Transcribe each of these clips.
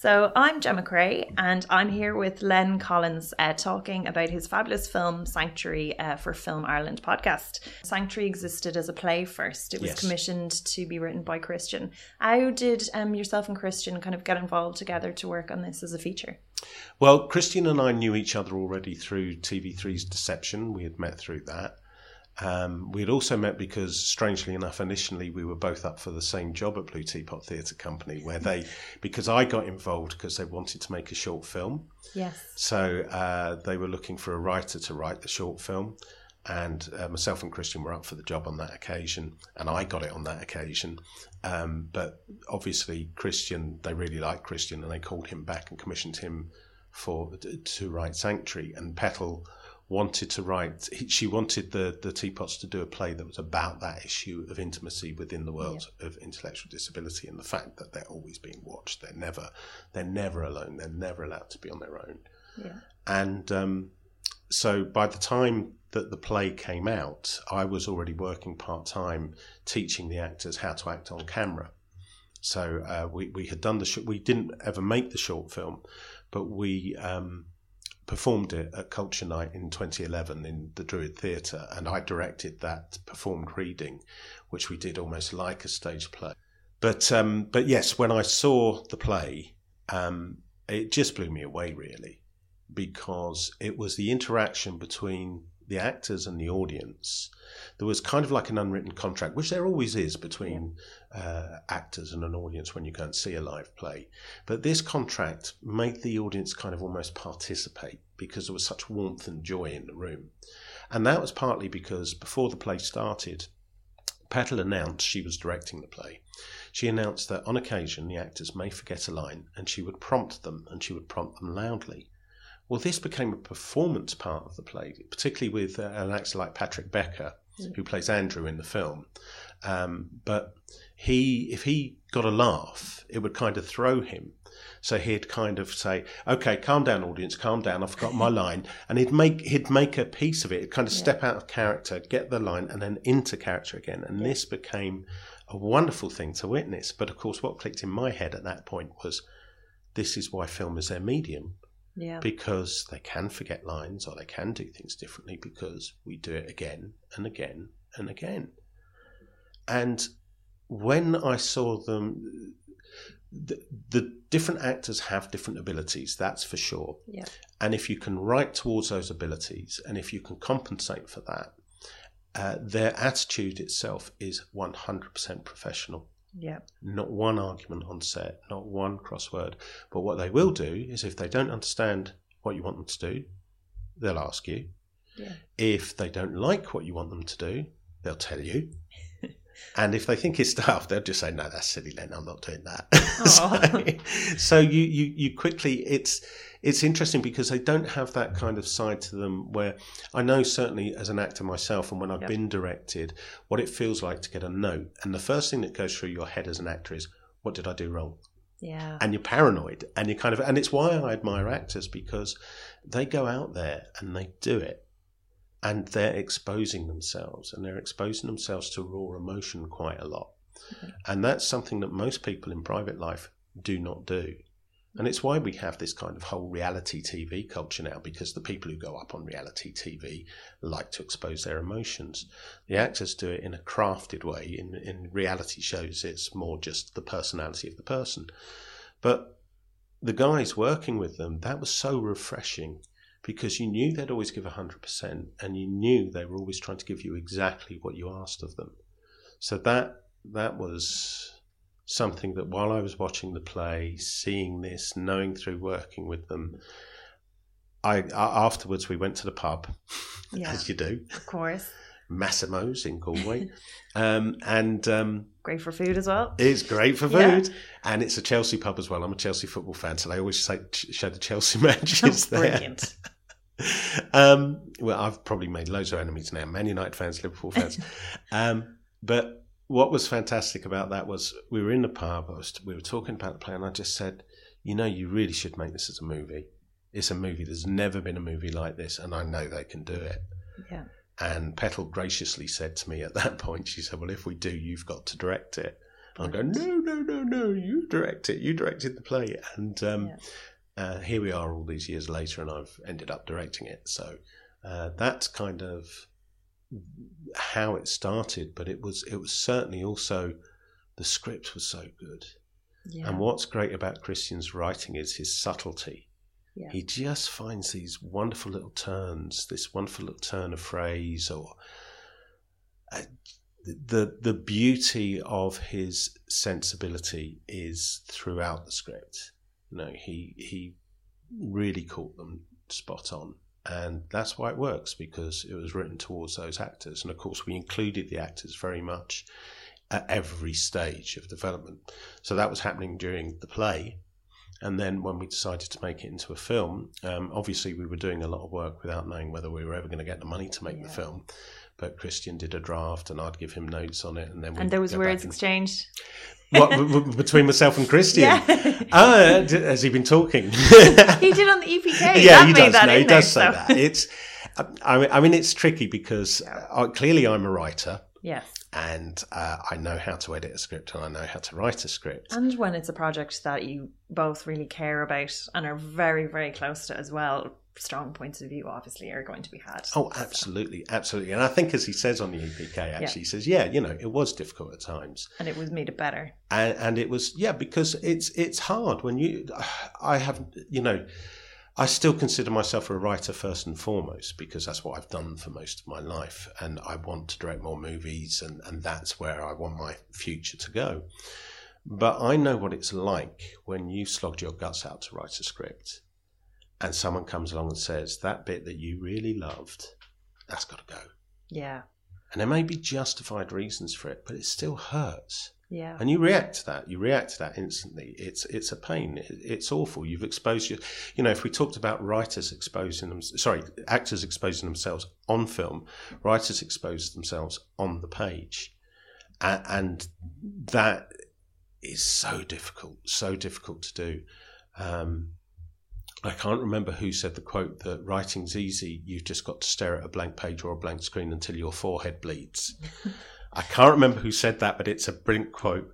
So I'm Gemma Creagh, and I'm here with Len Collins uh, talking about his fabulous film Sanctuary uh, for Film Ireland podcast. Sanctuary existed as a play first. It was Yes. commissioned to be written by Christian. How did um, yourself and Christian kind of get involved together to work on this as a feature? Well, Christian and I knew each other already through TV3's Deception. We had met through that. Um, we had also met because, strangely enough, initially we were both up for the same job at Blue Teapot Theatre Company, where they, because I got involved because they wanted to make a short film. Yes. So uh, they were looking for a writer to write the short film, and uh, myself and Christian were up for the job on that occasion, and I got it on that occasion. Um, but obviously, Christian, they really liked Christian, and they called him back and commissioned him for to write Sanctuary. And Petal wanted to write. She wanted the the Teapots to do a play that was about that issue of intimacy within the world of intellectual disability and the fact that they're always being watched. They're never they're never alone. They're never allowed to be on their own. Yeah. And um, so by the time that the play came out, I was already working part time teaching the actors how to act on camera. So uh, we, we had done the sh- we didn't ever make the short film, but we um, performed it at Culture Night in 2011 in the Druid Theatre, and I directed that performed reading, which we did almost like a stage play. But um, but yes, when I saw the play, um, it just blew me away really, because it was the interaction between the actors and the audience. There was kind of like an unwritten contract, which there always is between uh, actors and an audience when you go and see a live play. But this contract made the audience kind of almost participate because there was such warmth and joy in the room. And that was partly because before the play started, Petal announced she was directing the play. She announced that on occasion the actors may forget a line and she would prompt them and she would prompt them loudly. Well, this became a performance part of the play, particularly with uh, an actor like Patrick Becker, who plays Andrew in the film. Um, but he, if he got a laugh, it would kind of throw him. So he'd kind of say, "Okay, calm down, audience, calm down. I've got my line," and he'd make he'd make a piece of it. He'd kind of step out of character, get the line, and then into character again. And this became a wonderful thing to witness. But of course, what clicked in my head at that point was, this is why film is their medium Yeah. because they can forget lines or they can do things differently because we do it again and again and again. And when I saw them, the, the different actors have different abilities, that's for sure. Yeah. And if you can write towards those abilities and if you can compensate for that, uh, their attitude itself is 100% professional Yeah. not one argument on set, not one crossword. But what they will do is if they don't understand what you want them to do, they'll ask you. Yeah. If they don't like what you want them to do, they'll tell you. And if they think it's stuff, they'll just say, "No, that's silly, Len. I'm not doing that." so, so you, you you quickly it's it's interesting because they don't have that kind of side to them where I know certainly as an actor myself and when I've Yep. been directed what it feels like to get a note and the first thing that goes through your head as an actor is what did I do wrong Yeah. and you're paranoid and you kind of and it's why I admire actors because they go out there and they do it and they're exposing themselves and they're exposing themselves to raw emotion quite a lot mm-hmm. and that's something that most people in private life do not do and it's why we have this kind of whole reality TV culture now, because the people who go up on reality TV like to expose their emotions. The actors do it in a crafted way. In, in reality shows, it's more just the personality of the person. But the guys working with them, that was so refreshing because you knew they'd always give 100% and you knew they were always trying to give you exactly what you asked of them. So that that was something that while I was watching the play, seeing this, knowing through working with them, I a- afterwards we went to the pub, Yeah. as you do, Of course. Massimo's in Galway, um, and um, Great for food as well. it's great for Yeah. food, and it's a Chelsea pub as well. I'm a Chelsea football fan, so they always say, show the Chelsea matches there. Brilliant. um, well, I've probably made loads of enemies now. Man United fans, Liverpool fans. um, but what was fantastic about that was we were in the pub. Was, we were talking about the play, and I just said, "You know, you really should make this as a movie. It's a movie. There's never been a movie like this, and I know they can do it." Yeah. And Petal graciously said to me at that point, she said, "Well, if we do, you've got to direct it." I go, no, no, no, no, you direct it. You directed the play, and um, Yeah. uh, here we are all these years later, and I've ended up directing it. So uh, that's kind of how it started. But it was it was certainly also the script was so good. Yeah. And what's great about Christian's writing is his subtlety. He just finds these wonderful little turns, this wonderful little turn of phrase, or uh, the the beauty of his sensibility is throughout the script. You know, he he really caught them spot on, and that's why it works because it was written towards those actors, and of course we included the actors very much at every stage of development. So that was happening during the play. And then when we decided to make it into a film, um, obviously we were doing a lot of work without knowing whether we were ever going to get the money to make the film. But Christian did a draft, and I'd give him notes on it, and then and there was words and- exchanged. what between myself and Christian. Yeah. Ah, d- has he been talking? he did on the EPK. yeah, he does. That No, he does say so- that. It's, I mean, I mean, it's tricky because uh, clearly I'm a writer, yes. and uh, I know how to edit a script, and I know how to write a script. And when it's a project that you both really care about and are very, very close to as well, strong points of view obviously are going to be had. Oh, absolutely, absolutely. And I think, as he says on the EPK, actually, he says, "Yeah, you know, it was difficult at times, And it was made it better. and, and it was, yeah, because it's it's hard when you, I have, you know, I still consider myself a writer first and foremost because that's what I've done for most of my life, and I want to direct more movies, and and that's where I want my future to go. But I know what it's like when you slogged your guts out to write a script, and someone comes along and says that bit that you really loved, that's got to go. Yeah. And there may be justified reasons for it, but it still hurts. Yeah. And you react to that. You react to that instantly. It's it's a pain. It's awful. You've exposed your, you know, if we talked about writers exposing them, sorry, actors exposing themselves on film, writers expose themselves on the page, and, and that is so difficult, so difficult to do. Um, I can't remember who said the quote that writing's easy. You've just got to stare at a blank page or a blank screen until your forehead bleeds. I can't remember who said that, but it's a brilliant quote.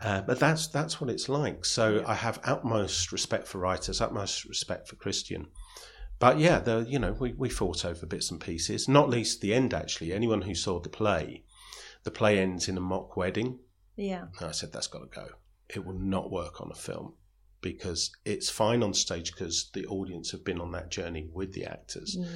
Uh, but that's that's what it's like. So I have utmost respect for writers, utmost respect for Christian. But yeah, the, you know, we, we fought over bits and pieces. Not least the end. Actually, anyone who saw the play, the play ends in a mock wedding. Yeah. And I said that's got to go. It will not work on a film because it's fine on stage because the audience have been on that journey with the actors. Mm.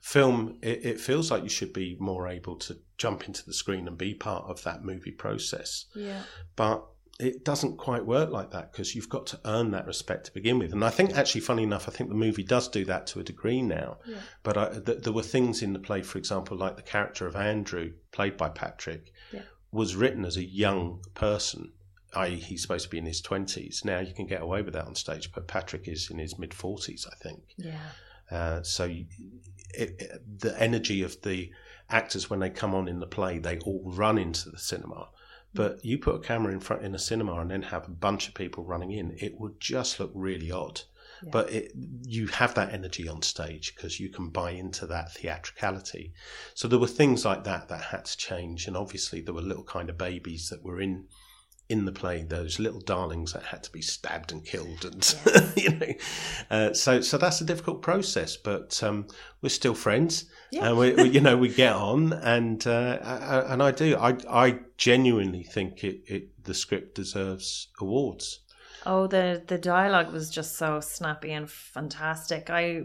Film, it, it feels like you should be more able to jump into the screen and be part of that movie process, Yeah. but it doesn't quite work like that because you've got to earn that respect to begin with. And I think, actually, funny enough, I think the movie does do that to a degree now. Yeah. But I, th- there were things in the play, for example, like the character of Andrew, played by Patrick, Yeah. was written as a young person. I.e., he's supposed to be in his twenties. Now you can get away with that on stage, but Patrick is in his mid forties, I think. Yeah. Uh, so you- it, it, the energy of the actors when they come on in the play, they all run into the cinema. But you put a camera in front in a cinema and then have a bunch of people running in, it would just look really odd. Yeah. But it, you have that energy on stage because you can buy into that theatricality. So there were things like that that had to change, and obviously there were little kind of babies that were in in the play, those little darlings that had to be stabbed and killed, and you know, uh, so so that's a difficult process. But um, we're still friends, Yeah. and we, we you know we get on, and uh, I- and I do I I genuinely think it, it the script deserves awards. Oh, the the dialogue was just so snappy and fantastic. I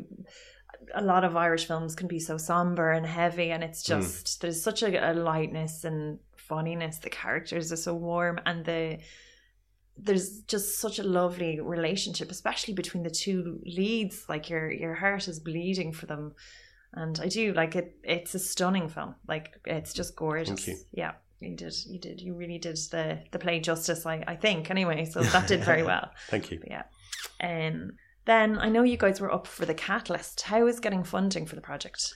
a lot of Irish films can be so somber and heavy, and it's Mm. just there's such a, a lightness and funniness. The characters are so warm, and the there's just such a lovely relationship, especially between the two leads. Like your your heart is bleeding for them, and I do like it. It's a stunning film. Like it's just gorgeous. Thank you. Yeah. You did, you did, you really did the the play justice. I, I think anyway. So that did very well. Thank you. But yeah. Um, then I know you guys were up for the Catalyst. How is getting funding for the project?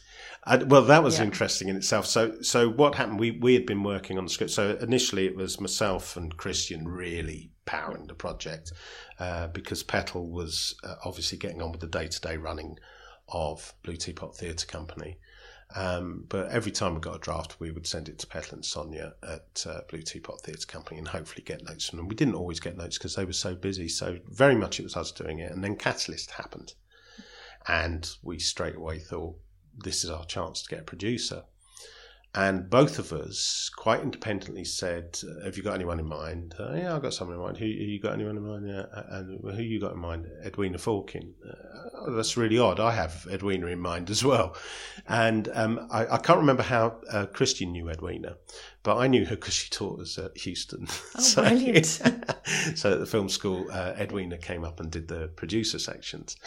I, well, that was Yeah. interesting in itself. So, so what happened? We we had been working on the script. So initially, it was myself and Christian really powering the project uh, because Petal was uh, obviously getting on with the day to day running of Blue Teapot Theatre Company, Um, but every time we got a draft, we would send it to Petal and Sonia at uh, Blue Teapot Theatre Company and hopefully get notes from them. We didn't always get notes because they were so busy. So very much it was us doing it. And then Catalyst happened. And we straight away thought, this is our chance to get a producer. And both of us quite independently said, "Have you got anyone in mind?" Uh, yeah, I've got someone in mind. Who, who you got anyone in mind? Yeah, and who you got in mind? Edwina Forkin. Uh, oh, that's really odd. I have Edwina in mind as well. And um, I, I, can't remember how uh, Christian knew Edwina, but I knew her because she taught us at Huston. Oh, so, brilliant! so at the film school, uh, Edwina came up and did the producer sections.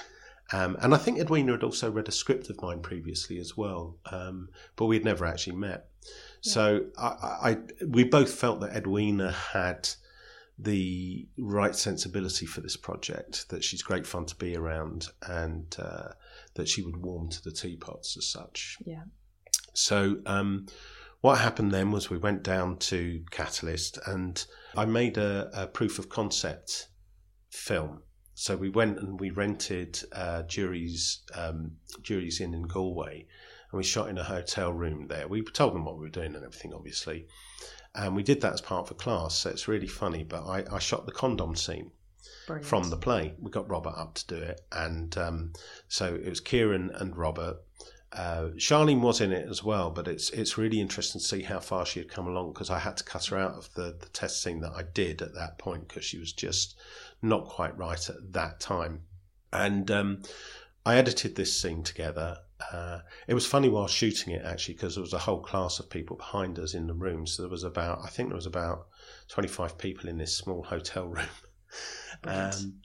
Um, and I think Edwina had also read a script of mine previously as well, um, but we had never actually met. Yeah. So I, I, we both felt that Edwina had the right sensibility for this project, that she's great fun to be around, and uh, that she would warm to the teapots as such. Yeah. So um, what happened then was we went down to Catalyst, and I made a, a proof of concept film so we went and we rented uh, Jury's um, Jury's Inn in Galway, and we shot in a hotel room there. We told them what we were doing and everything, obviously, and we did that as part of a class. So it's really funny. But I, I shot the condom scene. Brilliant. From the play, we got Robert up to do it, and um, so it was Kieran and Robert. Uh, Charlene was in it as well, but it's it's really interesting to see how far she had come along because I had to cut her out of the, the test scene that I did at that point because she was just not quite right at that time. And um, I edited this scene together. Uh, it was funny while shooting it actually because there was a whole class of people behind us in the room. So there was about, I think there was about 25 people in this small hotel room. Um,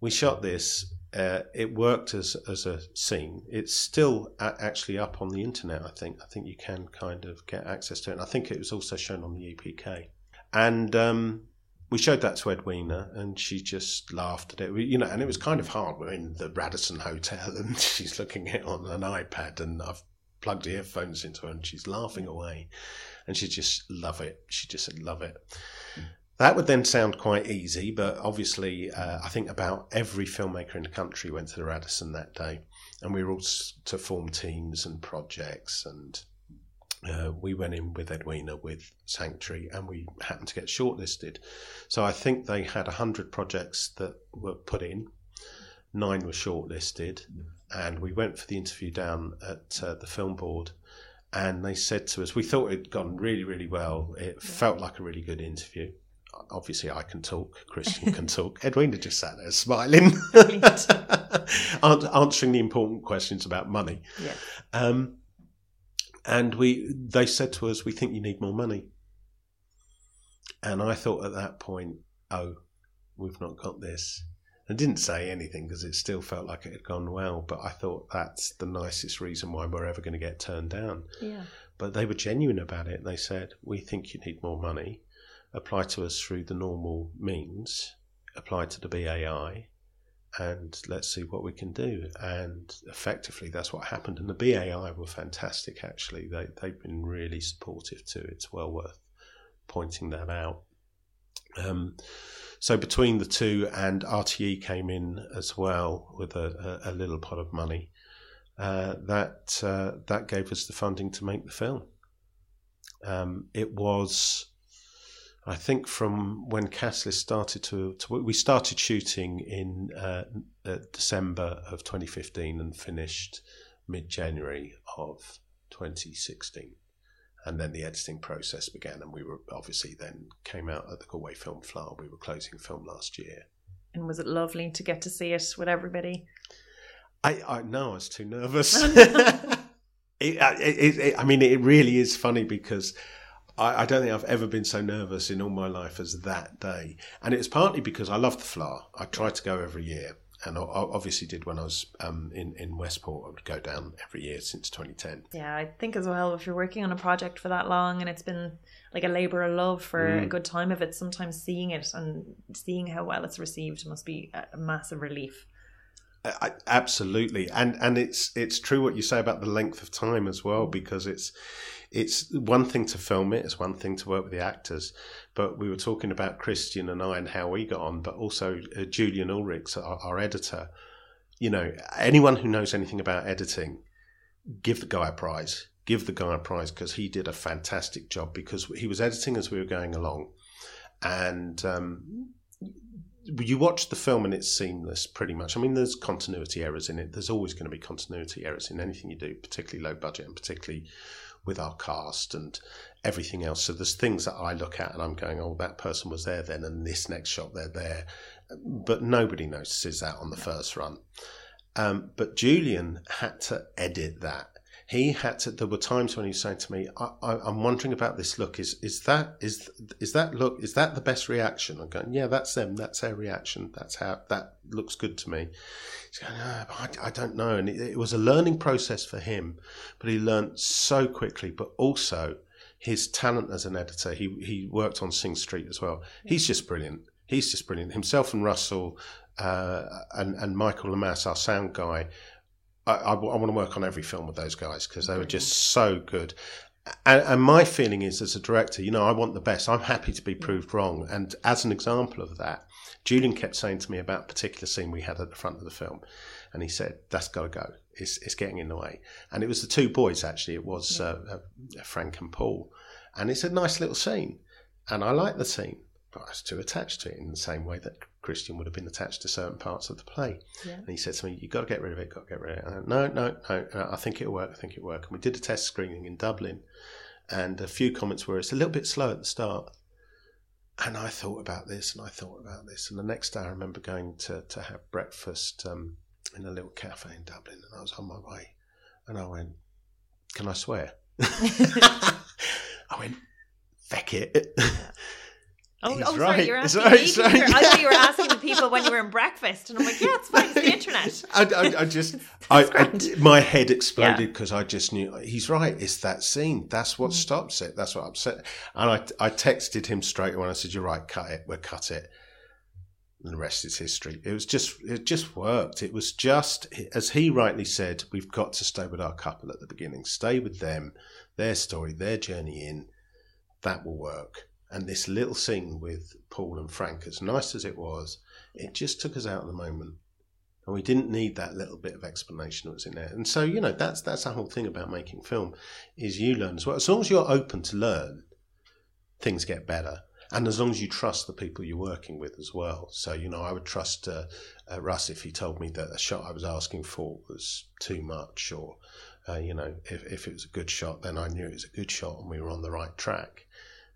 we shot this. Uh, it worked as as a scene. It's still actually up on the internet. I think. I think you can kind of get access to it. And I think it was also shown on the EPK. And um, we showed that to Edwina, and she just laughed at it. We, you know, and it was kind of hard. We're in the Radisson Hotel, and she's looking at it on an iPad, and I've plugged earphones into her, and she's laughing away, and she just love it. She just said, "Love it." That would then sound quite easy, but obviously, uh, I think about every filmmaker in the country went to the Radisson that day, and we were all to form teams and projects and uh, we went in with Edwina with Sanctuary and we happened to get shortlisted. So I think they had 100 projects that were put in, nine were shortlisted, and we went for the interview down at uh, the film board. And they said to us, we thought it'd gone really, really well. It yeah. felt like a really good interview. Obviously, I can talk. Christian can talk. Edwina just sat there smiling, answering the important questions about money. Yeah. Um, and we they said to us, "We think you need more money." And I thought at that point, "Oh, we've not got this." I didn't say anything because it still felt like it had gone well. But I thought that's the nicest reason why we're ever going to get turned down. Yeah. But they were genuine about it. They said, "We think you need more money. Apply to us through the normal means. Apply to the BAI." And let's see what we can do. And effectively, that's what happened. And the BAI were fantastic, actually. They, they've been really supportive too. It's well worth pointing that out. Um, so between the two, and RTE came in as well with a, a, a little pot of money. Uh, that uh, that gave us the funding to make the film. Um, it was I think from when Catalyst started to, to we started shooting in uh, uh, December of 2015 and finished mid January of 2016. And then the editing process began, and we were obviously then came out at the Galway Film Fleadh. We were closing film last year. And was it lovely to get to see it with everybody? I, I no, I was too nervous. it, it, it, I mean, it really is funny because I, I, don't think I've ever been so nervous in all my life as that day. And it's partly because I love the Fleadh. I try to go every year. And I obviously did when I was um, in, in Westport. I would go down every year since 2010. Yeah, I think as well, if you're working on a project for that long and it's been like a labour of love for mm. a good time of it, sometimes seeing it and seeing how well it's received must be a massive relief. I, absolutely, and and it's it's true what you say about the length of time as well because it's it's one thing to film it, it's one thing to work with the actors. But we were talking about Christian and I and how we got on, but also uh, Julian Ulrichs, our, our editor. You know, anyone who knows anything about editing give the guy a prize. Give the guy a prize because he did a fantastic job because he was editing as we were going along. And um, you watch the film and it's seamless pretty much. I mean, there's continuity errors in it. There's always going to be continuity errors in anything you do, particularly low budget and particularly with our cast and everything else. So there's things that I look at and I'm going, oh, that person was there then, and this next shot they're there. But nobody notices that on the first run. Um, but Julian had to edit that he had to. There were times when he was saying to me, I, am wondering about this look. Is is that is is that look? Is that the best reaction?" I'm going, "Yeah, that's them. That's their reaction. That's how that looks good to me." He's going, I, I, don't know, and it, it was a learning process for him, but he learned so quickly. But also his talent as an editor. He he worked on Sing Street as well. He's just brilliant. He's just brilliant. Himself and Russell uh, and and Michael Lamass, our sound guy I, I, I want to work on every film with those guys because they were just so good. And, and, my feeling is, as a director, you know, I want the best. I'm happy to be proved wrong. And as an example of that, Julian kept saying to me about a particular scene we had at the front of the film, and he said, "That's got to go. It's, it's getting in the way." And it was the two boys actually. It was yeah. uh, uh, Frank and Paul, and it's a nice little scene, and I like the scene, but I was too attached to it in the same way that Christian would have been attached to certain parts of the play. Yeah. And he said to me, "You've got to get rid of it. Got to get rid of it." Went, no, no, no. I think it'll work. I think it'll work. And we did a test screening in Dublin, and a few comments were, "It's a little bit slow at the start." And I thought about this, and I thought about this, and the next day I remember going to to have breakfast um, in a little cafe in Dublin, and I was on my way, and I went, "Can I swear?" I went, "Feck it." Oh, oh right. sorry, you're asking sorry, me. Sorry. I thought you were asking the people when you were in breakfast, and I'm like, yeah, it's fine, it's the internet. I, I, I just, I, I, my head exploded because yeah. I just knew he's right. It's that scene. That's what mm. stops it. That's what upset. And I, I texted him straight away. And I said, "You're right. Cut it. We'll cut it." And the rest is history. It was just, it just worked. It was just, as he rightly said, we've got to stay with our couple at the beginning. Stay with them, their story, their journey in. That will work and this little scene with Paul and Frank, as nice as it was, it just took us out of the moment. And we didn't need that little bit of explanation that was in there. And so, you know, that's that's the whole thing about making film is you learn as well. As long as you're open to learn, things get better. And as long as you trust the people you're working with as well. So, you know, I would trust uh, uh, Russ if he told me that a shot I was asking for was too much or, uh, you know, if, if it was a good shot, then I knew it was a good shot and we were on the right track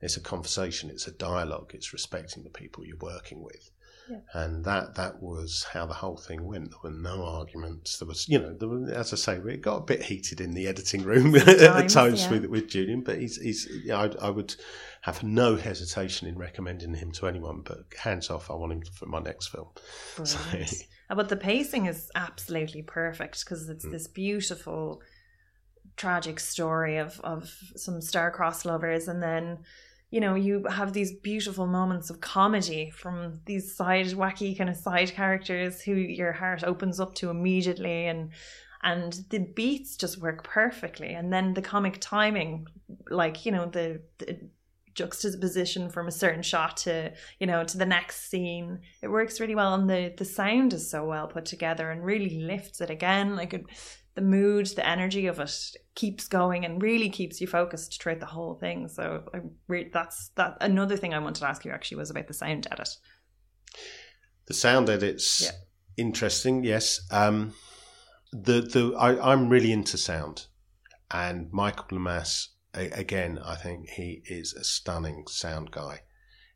it's a conversation, it's a dialogue, it's respecting the people you're working with. Yeah. And that that was how the whole thing went. There were no arguments. There was, you know, were, as I say, it got a bit heated in the editing room at times, times yeah. with with Julian. But he's, he's I, I, would have no hesitation in recommending him to anyone. But hands off, I want him for my next film. So. But the pacing is absolutely perfect because it's mm. this beautiful, tragic story of of some star-crossed lovers, and then you know, you have these beautiful moments of comedy from these side wacky kind of side characters who your heart opens up to immediately and and the beats just work perfectly. And then the comic timing like you know the, the juxtaposition from a certain shot to you know to the next scene it works really well. And the the sound is so well put together and really lifts it again. Like it the mood, the energy of it keeps going and really keeps you focused throughout the whole thing. So I re- that's that. Another thing I wanted to ask you actually was about the sound edit. The sound edit's yeah. interesting. Yes, um, the the I, I'm really into sound, and Michael Lamass again. I think he is a stunning sound guy.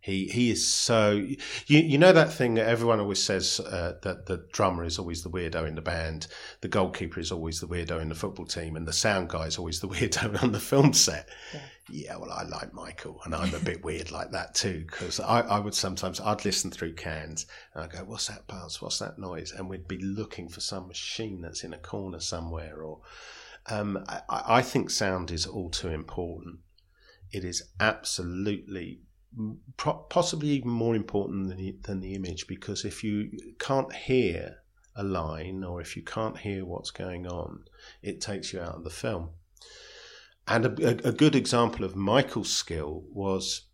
He he is so you you know that thing that everyone always says uh, that the drummer is always the weirdo in the band, the goalkeeper is always the weirdo in the football team, and the sound guy is always the weirdo on the film set. Yeah, yeah well, I like Michael, and I'm a bit weird like that too because I, I would sometimes I'd listen through cans and I go, "What's that buzz? What's that noise?" And we'd be looking for some machine that's in a corner somewhere, or um, I, I think sound is all too important. It is absolutely possibly even more important than the, than the image because if you can't hear a line or if you can't hear what's going on, it takes you out of the film. And a, a, good example of Michael's skill was,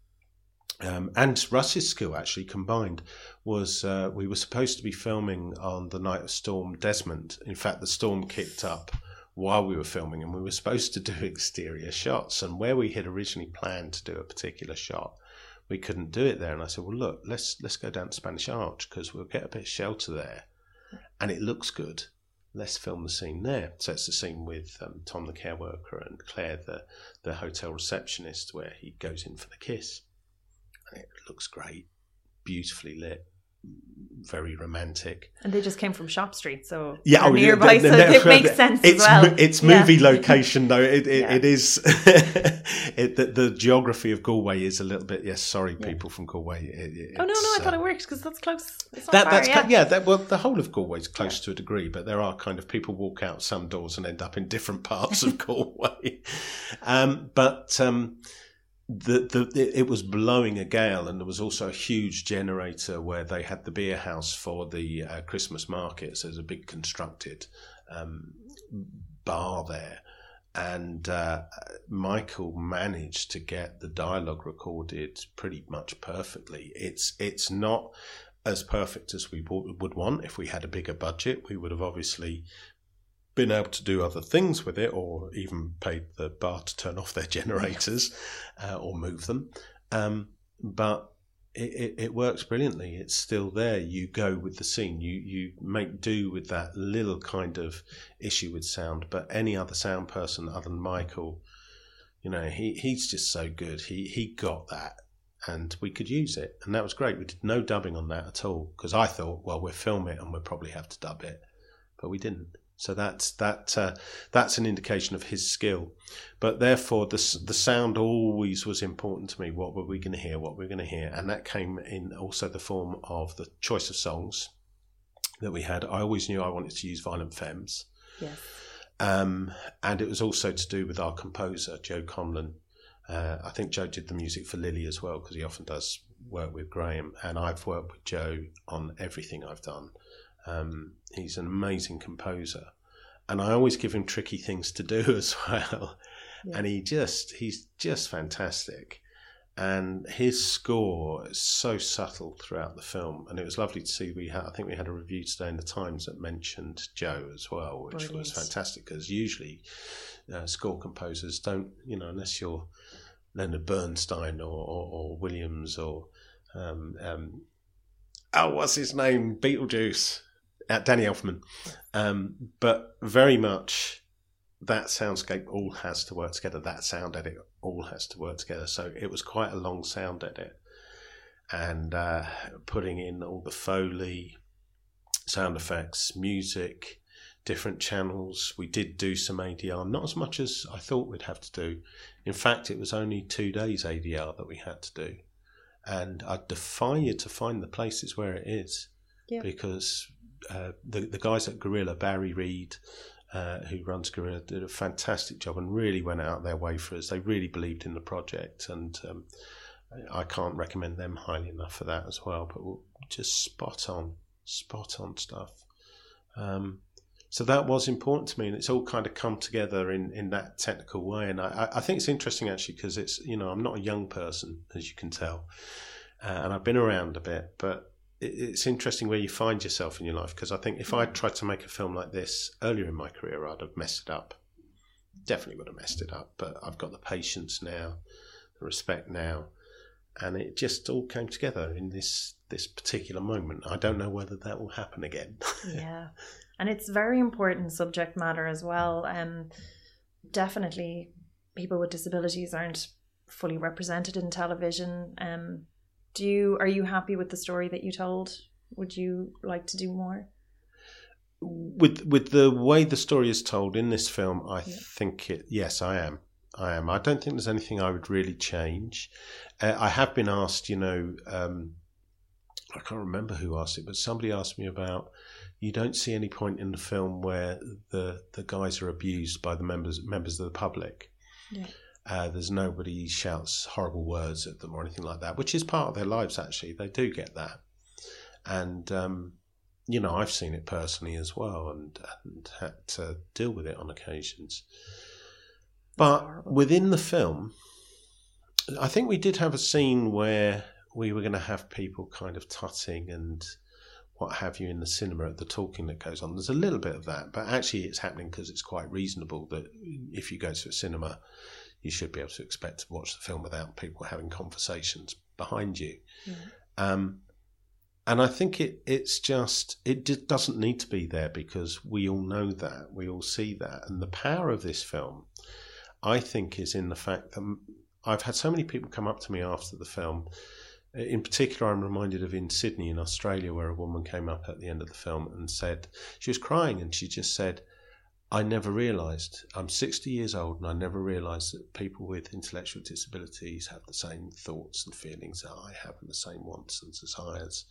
um, and Russ's skill actually combined, was uh, we were supposed to be filming on the night of Storm Desmond. In fact, the storm kicked up while we were filming, and we were supposed to do exterior shots. And where we had originally planned to do a particular shot, we couldn't do it there. And I said, "Well, look, let's let's go down to Spanish Arch because we'll get a bit of shelter there, and it looks good. Let's film the scene there." So it's the scene with um, Tom, the care worker, and Claire, the the hotel receptionist, where he goes in for the kiss, and it looks great, beautifully lit very romantic. And they just came from Shop Street, so yeah, oh, nearby, so it makes sense it's, as well. It's movie yeah. location though. It, it, Yeah. it is it, the, the geography of Galway is a little bit. Yes, sorry, Yeah. people from Galway. It, Oh no, no, I thought uh, it worked because that's close. It's not that, far, that's yeah. yeah. That, well, the whole of Galway is close to a degree, but there are kind of people walk out some doors and end up in different parts of Galway. Um, but um, the the it, was blowing a gale, and there was also a huge generator where they had the beer house for the uh, Christmas markets. There's a big constructed um, bar there. And uh, Michael managed to get the dialogue recorded pretty much perfectly. It's it's not as perfect as we would want. If we had a bigger budget, we would have obviously been able to do other things with it, or even paid the bar to turn off their generators uh, or move them. Um, but it, it, it works brilliantly. It's still there. You go with the scene. You you make do with that little kind of issue with sound. But any other sound person other than Michael, you know, he, he's just so good. He he got that, and we could use it, and that was great. We did no dubbing on that at all because I thought, well, we'll film it and we'll probably have to dub it, but we didn't. So that's that. Uh, that's an indication of his skill. But therefore, the the sound always was important to me. What were we going to hear? What were we going to hear? And that came in also the form of the choice of songs that we had. I always knew I wanted to use Violent Femmes. Yes. Um, and it was also to do with our composer, Joe Conlon. Uh, I think Joe did the music for Lily as well because he often does work with Graham. And I've worked with Joe on everything I've done. Um, he's an amazing composer. And I always give him tricky things to do as well. Yeah. And he just, he's just fantastic. And his score is so subtle throughout the film. And it was lovely to see. We had, I think we had a review today in the Times that mentioned Joe as well, which Brilliant. was fantastic because usually uh, score composers don't, you know, unless you're Leonard Bernstein or, or, or Williams or, um, um, oh, what's his name? Beetlejuice. Uh, Danny Elfman. Um, but very much that soundscape all has to work together. That sound edit all has to work together. So it was quite a long sound edit. And uh, putting in all the Foley, sound effects, music, different channels. We did do some ADR, not as much as I thought we'd have to do. In fact, it was only two days ADR that we had to do. And I defy you to find the places where it is Yeah. because uh, the, the guys at Gorilla, Barry Reed, uh, who runs Gorilla, did a fantastic job and really went out their way for us. They really believed in the project, and um, I can't recommend them highly enough for that as well. But just spot on, spot on stuff. Um, so that was important to me, and it's all kind of come together in, in that technical way. And I, I think it's interesting actually because it's you know I'm not a young person as you can tell, uh, and I've been around a bit, but it's interesting where you find yourself in your life because I think if I tried to make a film like this earlier in my career, I'd have messed it up. Definitely would have messed it up, but I've got the patience now, the respect now, and it just all came together in this this particular moment. I don't know whether that will happen again. yeah and it's very important subject matter as well um definitely people with disabilities aren't fully represented in television um do you are you happy with the story that you told would you like to do more with with the way the story is told in this film, I Yeah. think it. Yes, I am. I am. I don't think there's anything I would really change. Uh, I have been asked, you know, um, I can't remember who asked it, but somebody asked me about. You don't see any point in the film where the the guys are abused by the members members of the public. Yeah. Uh, there's nobody shouts horrible words at them or anything like that, which is part of their lives. Actually, they do get that, and um, you know, I've seen it personally as well and, and had to deal with it on occasions. But within the film, I think we did have a scene where we were going to have people kind of tutting and what have you in the cinema at the talking that goes on there's a little bit of that but actually it's happening because it's quite reasonable that if you go to a cinema you should be able to expect to watch the film without people having conversations behind you. Um, and I think it it's just it d- doesn't need to be there because we all know that we all see that, and the power of this film, I think, is in the fact that I've had so many people come up to me after the film. In particular, I'm reminded of in Sydney, in Australia, where a woman came up at the end of the film and said she was crying, and she just said, I never realised. I'm 60 years old and I never realised that people with intellectual disabilities have the same thoughts and feelings that I have and the same wants and desires.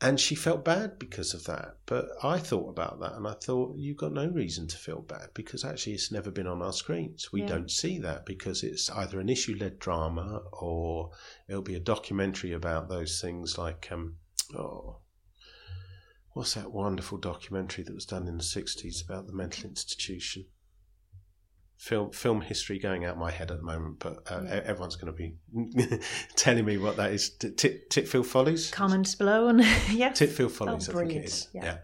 And she felt bad because of that. But I thought about that and I thought, you've got no reason to feel bad because actually it's never been on our screens. We Yeah. don't see that because it's either an issue led drama or it'll be a documentary about those things like, um, oh, what's that wonderful documentary that was done in the 60s about the mental institution? Film, film history going out my head at the moment, but uh, Yeah. e- everyone's going to be telling me what that is. Tit- Tit- Titfield Follies? Comments below and yeah. Titfield Follies, I think it is. Yeah. Yeah.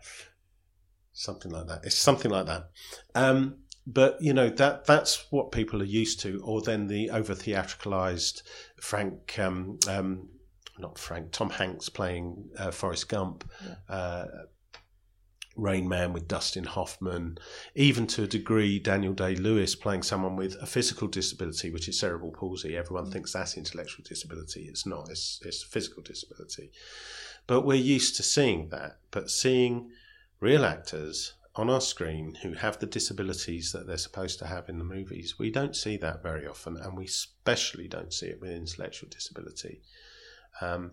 Something like that. It's something like that. Um, but you know that that's what people are used to, or then the over theatricalized Frank, um, um, not Frank, Tom Hanks playing uh, Forrest Gump, uh, Rain Man with Dustin Hoffman, even to a degree Daniel Day Lewis playing someone with a physical disability, which is cerebral palsy. Everyone thinks that's intellectual disability. It's not. It's it's a physical disability. But we're used to seeing that. But seeing real actors on our screen who have the disabilities that they're supposed to have in the movies, we don't see that very often, and we especially don't see it with intellectual disability. Um,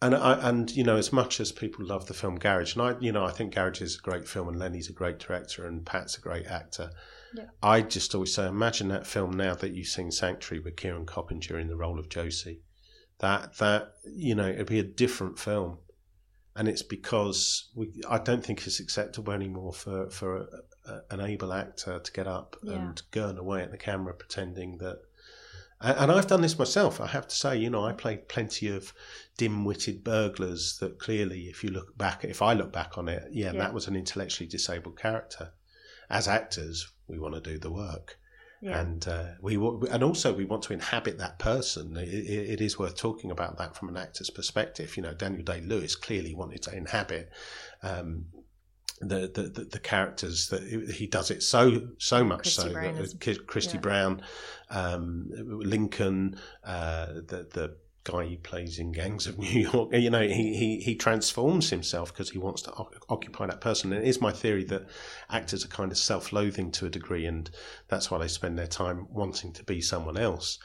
and I, and you know, as much as people love the film Garage, and I, you know, I think Garage is a great film, and Lenny's a great director, and Pat's a great actor. Yeah. I just always say, imagine that film now that you've seen Sanctuary with Kieran Coppinger in the role of Josie. That that you know, it'd be a different film, and it's because we, I don't think it's acceptable anymore for for a, a, an able actor to get up Yeah. and gurn away at the camera pretending that. And I've done this myself. I have to say, you know, I played plenty of dim-witted burglars that clearly, if you look back, if I look back on it, yeah, Yeah. that was an intellectually disabled character. As actors, we want to do the work, Yeah. and uh, we and also we want to inhabit that person. It, it, it is worth talking about that from an actor's perspective. You know, Daniel Day Lewis clearly wanted to inhabit. Um, the, the, the, characters that he does it so so much Christy so Brown is- Christy yeah. Brown, um, Lincoln, uh, the the guy he plays in Gangs of New York. You know, he he, he transforms himself because he wants to o- occupy that person. And it is my theory that actors are kind of self-loathing to a degree, and that's why they spend their time wanting to be someone else.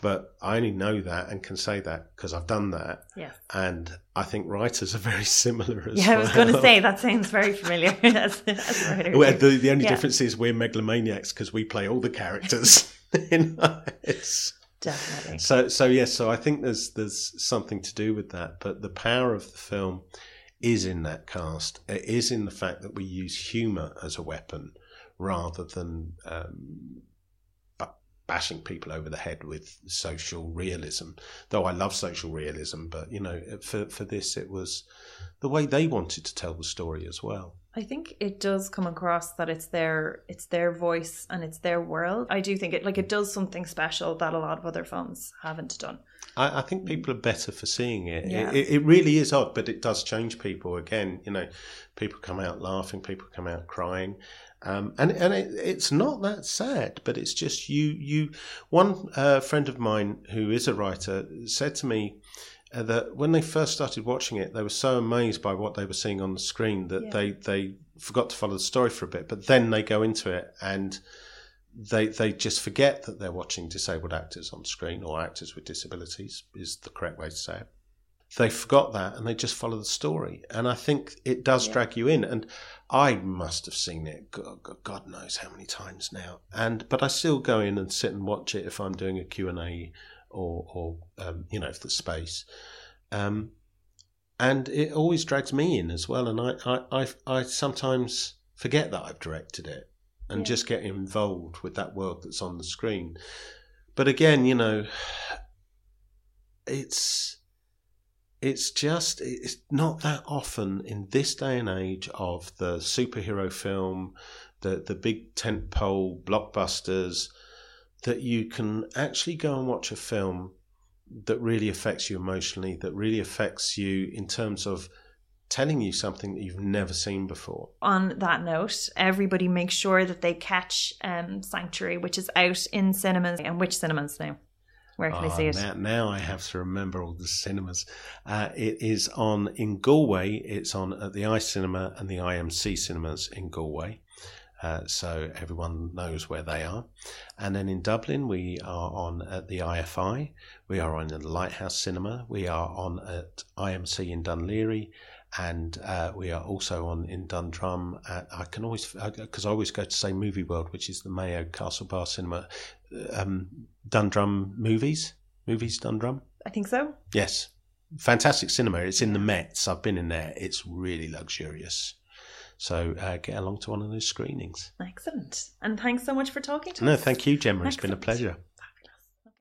But I only know that and can say that because I've done that, yeah. and I think writers are very similar as well. Yeah, I was going to say that sounds very familiar. as, as a. Well, the, the only Yeah. difference is we're megalomaniacs because we play all the characters. in it's, Definitely. so so yes, so I think there's there's something to do with that. But the power of the film is in that cast. It is in the fact that we use humour as a weapon rather than um, bashing people over the head with social realism. Though I love social realism, but you know, for for this, it was the way they wanted to tell the story as well. I think it does come across that it's their it's their voice and it's their world. I do think it like it does something special that a lot of other films haven't done. I, I think people are better for seeing it. Yeah. It, it. really is odd, but it does change people. Again, you know, people come out laughing, people come out crying, um, and and it, it's not that sad. But it's just you. You one uh, friend of mine who is a writer said to me. Uh, that when they first started watching it, they were so amazed by what they were seeing on the screen that Yeah. they, they forgot to follow the story for a bit. But then they go into it and they they just forget that they're watching disabled actors on screen or actors with disabilities is the correct way to say it. They forgot that and they just follow the story, and I think it does Yeah. drag you in. And I must have seen it, God, God knows how many times now. And but I still go in and sit and watch it if I'm doing a Q and A or or um, you know if there's space. Um, and it always drags me in as well. And I, I, I, I sometimes forget that I've directed it and Yeah. just get involved with that world that's on the screen. But again, you know, it's it's just it's not that often in this day and age of the superhero film, the the big tentpole blockbusters, that you can actually go and watch a film that really affects you emotionally, that really affects you in terms of telling you something that you've never seen before. On that note, everybody make sure that they catch um, Sanctuary, which is out in cinemas. And which cinemas now? Where can oh, see it? Now, now, I have to remember all the cinemas. Uh, it is on in Galway. It's on at the Eye Cinema and the IMC cinemas in Galway. Uh, so everyone knows where they are. And then in Dublin, we are on at the IFI. We are on the Lighthouse Cinema. We are on at IMC in Dún Laoghaire, and uh, we are also on in Dundrum. At, I can always because I always go to say Movie World, which is the Mayo Castlebar Cinema, um, Dundrum Movies, Movies Dundrum. I think so. Yes, fantastic cinema. It's in the Mets. I've been in there. It's really luxurious. So uh, get along to one of those screenings. Excellent. And thanks so much for talking to no, us. No, thank you, Gemma. Excellent. It's been a pleasure.